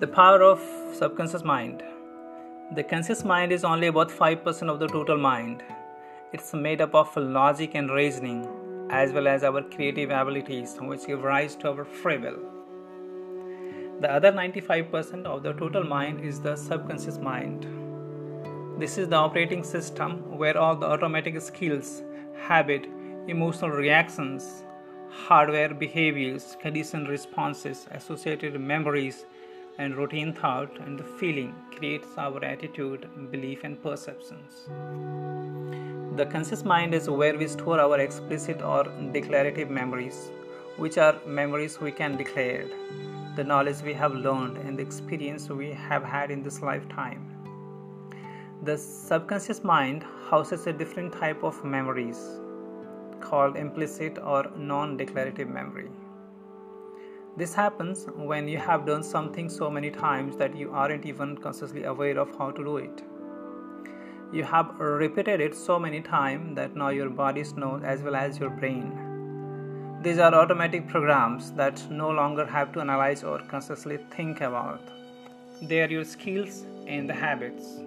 The power of subconscious mind. The conscious mind is only about 5% of the total mind. It's made up of logic and reasoning, as well as our creative abilities, which give rise to our free will. The other 95% of the total mind is the subconscious mind. This is the operating system where all the automatic skills, habit, emotional reactions, hardware behaviors, conditioned responses, associated memories, and routine thought and the feeling creates our attitude, belief, and perceptions. The conscious mind is where we store our explicit or declarative memories, which are memories we can declare, the knowledge we have learned, and the experience we have had in this lifetime. The subconscious mind houses a different type of memories called implicit or non declarative memory. This happens when you have done something so many times that you aren't even consciously aware of how to do it. You have repeated it so many times that now your body knows as well as your brain. These are automatic programs that no longer have to analyze or consciously think about. They are your skills and the habits.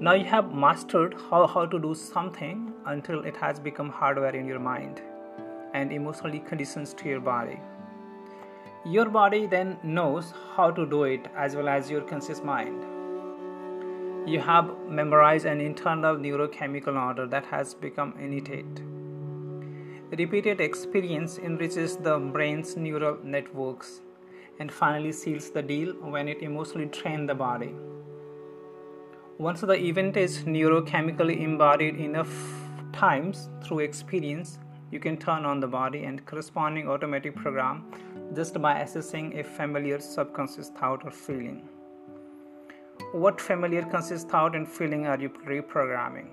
Now you have mastered how, how to do something until it has become hardware in your mind and emotionally conditions to your body. Your body then knows how to do it as well as your conscious mind. You have memorized an internal neurochemical order that has become innate. Repeated experience enriches the brain's neural networks and finally seals the deal when it emotionally trains the body. Once the event is neurochemically embodied enough times through experience, you can turn on the body and corresponding automatic program just by assessing a familiar subconscious thought or feeling. What familiar conscious thought and feeling are you reprogramming?